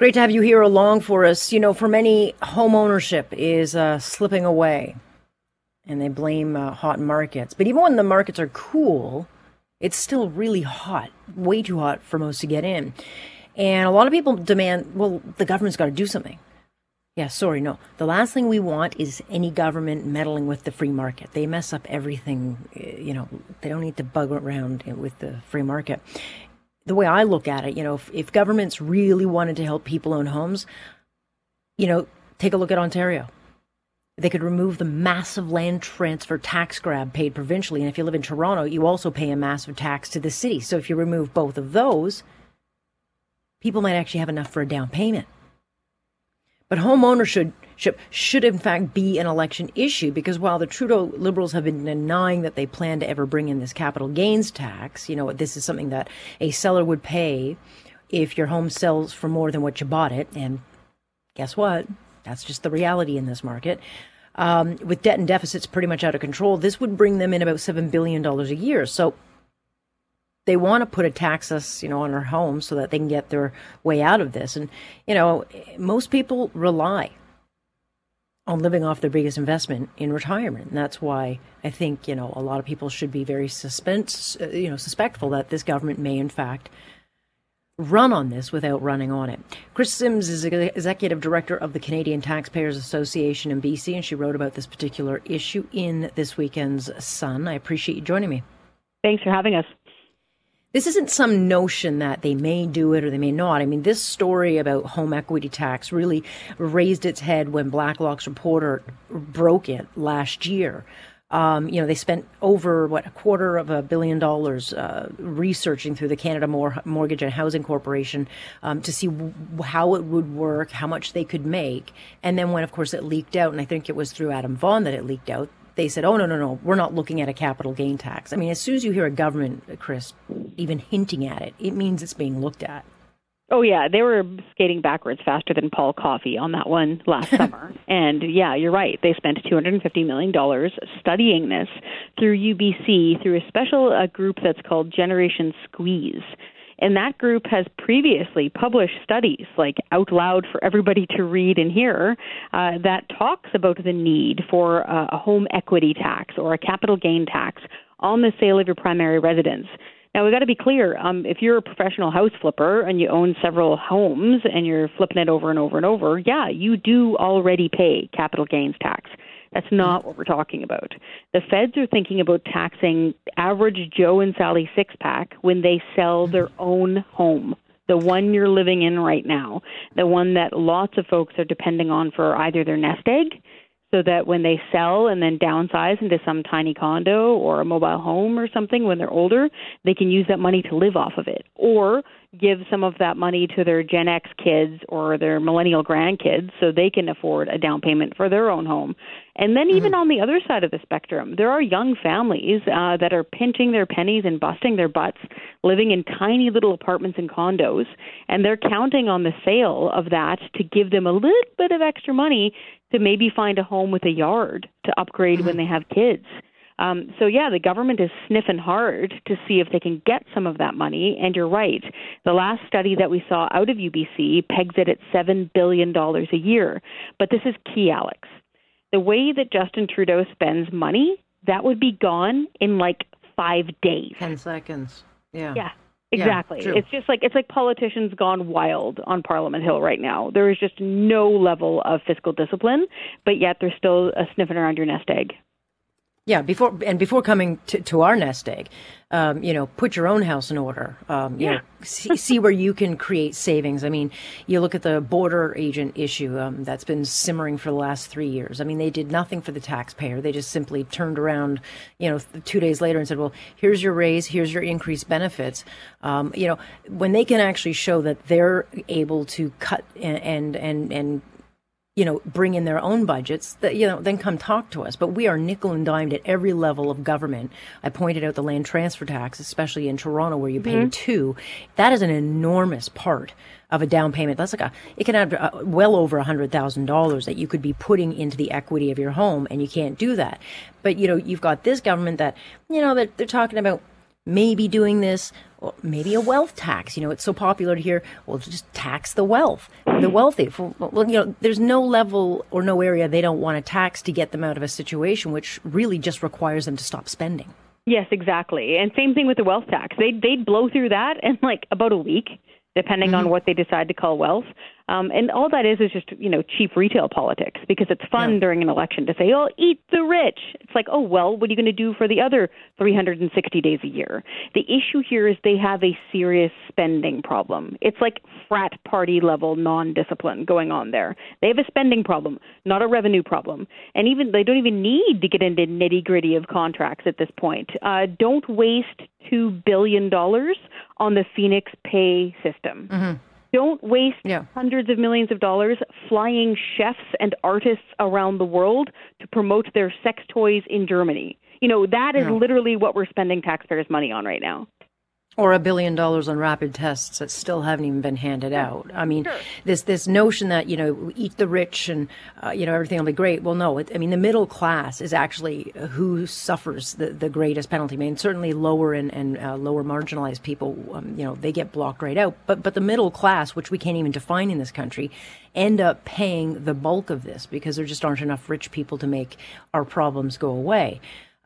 Great to have you here along for us. You know, for many, home ownership is uh, slipping away, and they blame uh, hot markets. But even when the markets are cool, it's still really hot, way too hot for most to get in. And a lot of people demand, well, the government's got to do something. Yeah, sorry, no. The last thing we want is any government meddling with the free market. They mess up everything. Eh, you know, they don't need to bug around with the free market the way I look at it, you know, if, if governments really wanted to help people own homes, you know, take a look at Ontario. They could remove the massive land transfer tax grab paid provincially. And if you live in Toronto, you also pay a massive tax to the city. So if you remove both of those, people might actually have enough for a down payment. But home ownership should, should in fact be an election issue because while the Trudeau Liberals have been denying that they plan to ever bring in this capital gains tax, you know, this is something that a seller would pay if your home sells for more than what you bought it. And guess what? That's just the reality in this market. Um, with debt and deficits pretty much out of control, this would bring them in about $7 billion a year. So they want to put a tax you know, on our homes so that they can get their way out of this. And, you know, most people rely on living off their biggest investment in retirement. And that's why I think, you know, a lot of people should be very suspense, you know, suspectful that this government may in fact run on this without running on it. Chris Sims is executive director of the Canadian Taxpayers Association in BC, and she wrote about this particular issue in this weekend's Sun. I appreciate you joining me. Thanks for having us this isn't some notion that they may do it or they may not. I mean, this story about home equity tax really raised its head when Blacklock's reporter broke it last year. Um, you know, they spent over what a quarter of a billion dollars uh, researching through the Canada Mor- Mortgage and Housing Corporation um, to see w- how it would work, how much they could make, and then when, of course, it leaked out, and I think it was through Adam Vaughan that it leaked out they said, oh, no, no, no, we're not looking at a capital gain tax. I mean, as soon as you hear a government, Chris, even hinting at it, it means it's being looked at. Oh yeah, they were skating backwards faster than Paul Coffey on that one last summer. And yeah, you're right. They spent 250 million dollars studying this through UBC through a special uh, group that's called Generation Squeeze. And that group has previously published studies, like out loud for everybody to read and hear, uh, that talks about the need for uh, a home equity tax or a capital gain tax on the sale of your primary residence. Now we've got to be clear. Um, if you're a professional house flipper and you own several homes and you're flipping it over and over and over, yeah, you do already pay capital gains tax. That's not what we're talking about. The feds are thinking about taxing average Joe and Sally six pack when they sell their own home. The one you're living in right now, the one that lots of folks are depending on for either their nest egg so that when they sell and then downsize into some tiny condo or a mobile home or something when they're older, they can use that money to live off of it. Or give some of that money to their Gen X kids or their millennial grandkids so they can afford a down payment for their own home. And then, even mm-hmm. on the other side of the spectrum, there are young families uh, that are pinching their pennies and busting their butts, living in tiny little apartments and condos, and they're counting on the sale of that to give them a little bit of extra money to maybe find a home with a yard to upgrade mm-hmm. when they have kids. Um, so yeah, the government is sniffing hard to see if they can get some of that money. And you're right. The last study that we saw out of UBC pegs it at seven billion dollars a year. But this is key, Alex. The way that Justin Trudeau spends money, that would be gone in like five days. Ten seconds. Yeah. Yeah. Exactly. Yeah, it's just like it's like politicians gone wild on Parliament Hill right now. There is just no level of fiscal discipline, but yet they're still uh, sniffing around your nest egg. Yeah, before and before coming to, to our nest egg, um, you know, put your own house in order. Um, you yeah. know, see, see, where you can create savings. I mean, you look at the border agent issue um, that's been simmering for the last three years. I mean, they did nothing for the taxpayer. They just simply turned around, you know, two days later and said, "Well, here's your raise, here's your increased benefits." Um, you know, when they can actually show that they're able to cut and and and, and you know, bring in their own budgets, that, you know, then come talk to us. But we are nickel and dimed at every level of government. I pointed out the land transfer tax, especially in Toronto where you pay mm-hmm. two. That is an enormous part of a down payment. That's like a, it can add uh, well over a hundred thousand dollars that you could be putting into the equity of your home and you can't do that. But, you know, you've got this government that, you know, they're, they're talking about maybe doing this well, maybe a wealth tax. You know, it's so popular to hear, well, just tax the wealth, the wealthy. Well, you know, there's no level or no area they don't want to tax to get them out of a situation, which really just requires them to stop spending. Yes, exactly. And same thing with the wealth tax. They they'd blow through that in like about a week depending mm-hmm. on what they decide to call wealth. Um, and all that is is just you know cheap retail politics because it's fun yeah. during an election to say, "Oh, eat the rich." It's like, "Oh well, what are you going to do for the other 360 days a year?" The issue here is they have a serious spending problem. It's like frat party level non-discipline going on there. They have a spending problem, not a revenue problem, and even they don't even need to get into nitty gritty of contracts at this point. Uh, don't waste two billion dollars on the Phoenix pay system. Mm-hmm don't waste yeah. hundreds of millions of dollars flying chefs and artists around the world to promote their sex toys in Germany. You know, that is literally what we're spending taxpayers' money on right now or a billion dollars on rapid tests that still haven't even been handed out. I mean, sure. this this notion that you know eat the rich and uh, you know everything will be great. Well, no. It, I mean, the middle class is actually who suffers the, the greatest penalty. I mean, certainly lower and, and uh, lower marginalized people, um, you know, they get blocked right out. But but the middle class, which we can't even define in this country, end up paying the bulk of this because there just aren't enough rich people to make our problems go away.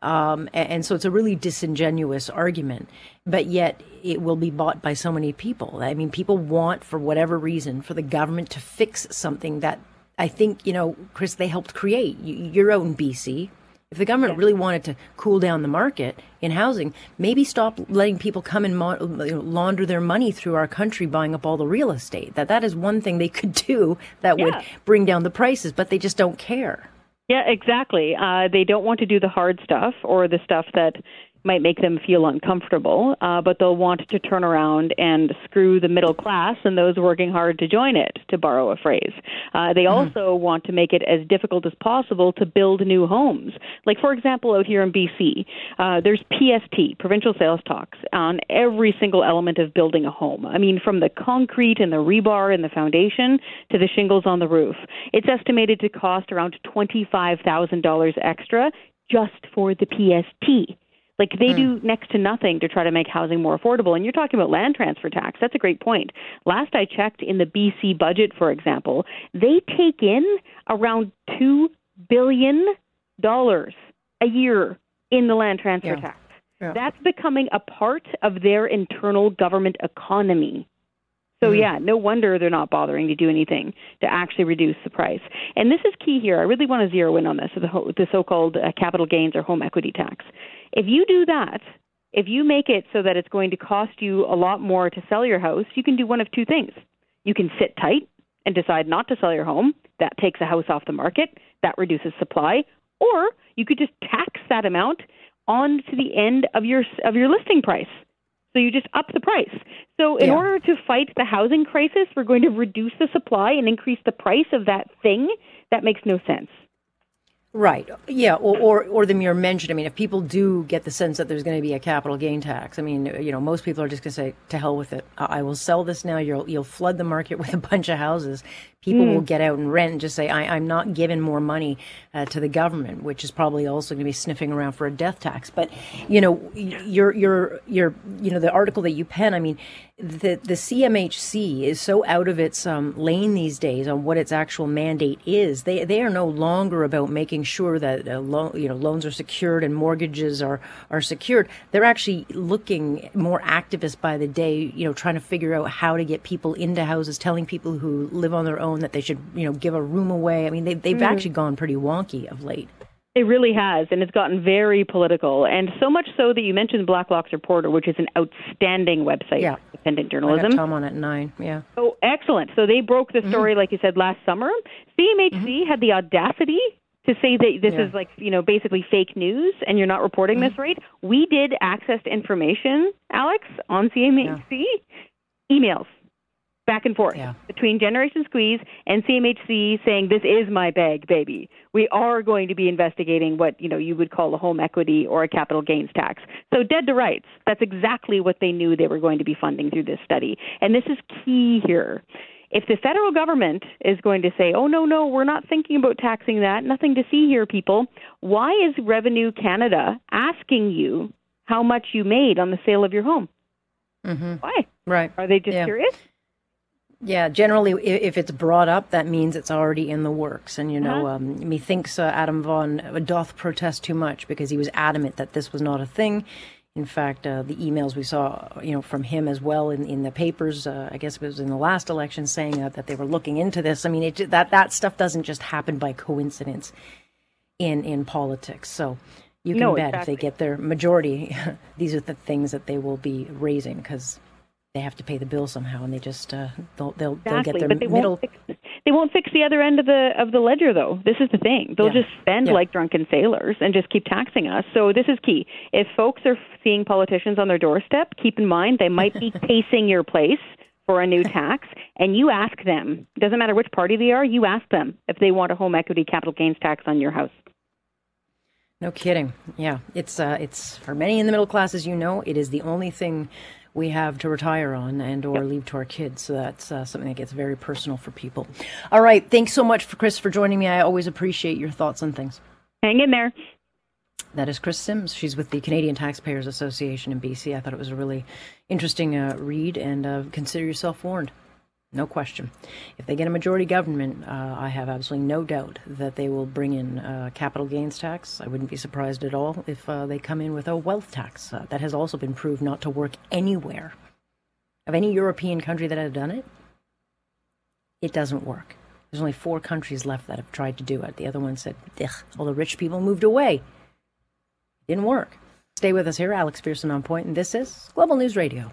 Um, and, and, so it's a really disingenuous argument, but yet it will be bought by so many people. I mean, people want, for whatever reason, for the government to fix something that I think, you know, Chris, they helped create. You're out in BC. If the government really wanted to cool down the market in housing, maybe stop letting people come and launder their money through our country buying up all the real estate. That that is one thing they could do that yeah. would bring down the prices, but they just don't care. Yeah, exactly. Uh, they don't want to do the hard stuff or the stuff that might make them feel uncomfortable, uh, but they'll want to turn around and screw the middle class and those working hard to join it, to borrow a phrase. Uh, they mm-hmm. also want to make it as difficult as possible to build new homes. Like, for example, out here in BC, uh, there's PST, provincial sales tax, on every single element of building a home. I mean, from the concrete and the rebar and the foundation to the shingles on the roof. It's estimated to cost around $25,000 extra just for the PST. Like they mm. do next to nothing to try to make housing more affordable. And you're talking about land transfer tax. That's a great point. Last I checked in the BC budget, for example, they take in around $2 billion a year in the land transfer yeah. tax. Yeah. That's becoming a part of their internal government economy. So mm yeah, no wonder they're not bothering to do anything to actually reduce the price. And this is key here. I really want to zero in on this, the, the so-called uh, capital gains or home equity tax. If you do that, if you make it so that it's going to cost you a lot more to sell your house, you can do one of two things. You can sit tight and decide not to sell your home. That takes a house off the market. That reduces supply. Or you could just tax that amount on to the end of your of your listing price. So you just up the price. So in yeah. order to fight the housing crisis, we're going to reduce the supply and increase the price of that thing. That makes no sense. Right. Yeah. Or, or, or the mere mention. I mean, if people do get the sense that there's going to be a capital gain tax, I mean, you know, most people are just going to say, to hell with it. I will sell this now. You'll, you'll flood the market with a bunch of houses people mm. will get out and rent and just say, I, am not giving more money uh, to the government, which is probably also going to be sniffing around for a death tax. But, you know, your, your, your, you know, the article that you pen, I mean, the, the CMHC is so out of its um, lane these days on what its actual mandate is. They, they are no longer about making sure that uh, lo- you know, loans are secured and mortgages are, are secured. They're actually looking more activist by the day, you know, trying to figure out how to get people into houses, telling people who live on their own that they should, you know, give a room away. I mean, they, they've mm. actually gone pretty wonky of late. It really has, and it's gotten very political, and so much so that you mentioned Blacklock's Reporter, which is an outstanding website yeah. for independent journalism. I Tom on at nine. Yeah. Oh, excellent! So they broke the story, mm-hmm. like you said last summer. CMHC mm-hmm. had the audacity to say that this yeah. is like you know basically fake news and you're not reporting mm-hmm. this right. We did access to information, Alex, on CMHC. Yeah. Emails back and forth yeah. between Generation Squeeze and CMHC saying this is my bag, baby. We are going to be investigating what you know you would call a home equity or a capital gains tax. So dead to rights. That's exactly what they knew they were going to be funding through this study, and this is key here. If the federal government is going to say, "Oh no, no, we're not thinking about taxing that. Nothing to see here, people," why is Revenue Canada asking you how much you made on the sale of your home? Mm-hmm. Why? Right. Are they just yeah. curious? Yeah, generally, if it's brought up, that means it's already in the works. And, you know, uh-huh. um, methinks uh, Adam Vaughan doth protest too much because he was adamant that this was not a thing. In fact, uh, the emails we saw, you know, from him as well in, in the papers, uh, I guess it was in the last election, saying uh, that they were looking into this. I mean, it, that that stuff doesn't just happen by coincidence in in politics. So you can no, bet exactly. if they get their majority, these are the things that they will be raising because they have to pay the bill somehow, and they just uh, they'll they'll, exactly. they'll get their but they middle. Won't fix, they won't fix the other end of the of the ledger, though. This is the thing; they'll Yeah. just spend Yeah. like drunken sailors and just keep taxing us. So this is key. If folks are seeing politicians on their doorstep, keep in mind they might be pacing your place for a new tax, and you ask them. Doesn't matter which party they are. You ask them if they want a home equity capital gains tax on your house. No kidding. Yeah, it's uh, it's for many in the middle class, as you know, it is the only thing we have to retire on and or leave to our kids. So that's uh, something that gets very personal for people. All right, thanks so much for Chris for joining me. I always appreciate your thoughts on things. Hang in there. That is Chris Sims. She's with the Canadian Taxpayers Association in BC. I thought it was a really interesting uh, read, and uh, consider yourself warned. No question. If they get a majority government, uh, I have absolutely no doubt that they will bring in uh, capital gains tax. I wouldn't be surprised at all if uh, they come in with a wealth tax. Uh, that has also been proved not to work anywhere. Of any European country that have done it, it doesn't work. There's only four countries left that have tried to do it. The other one said, all the rich people moved away. Didn't work. Stay with us here, Alex Pierson on point, and this is Global News Radio.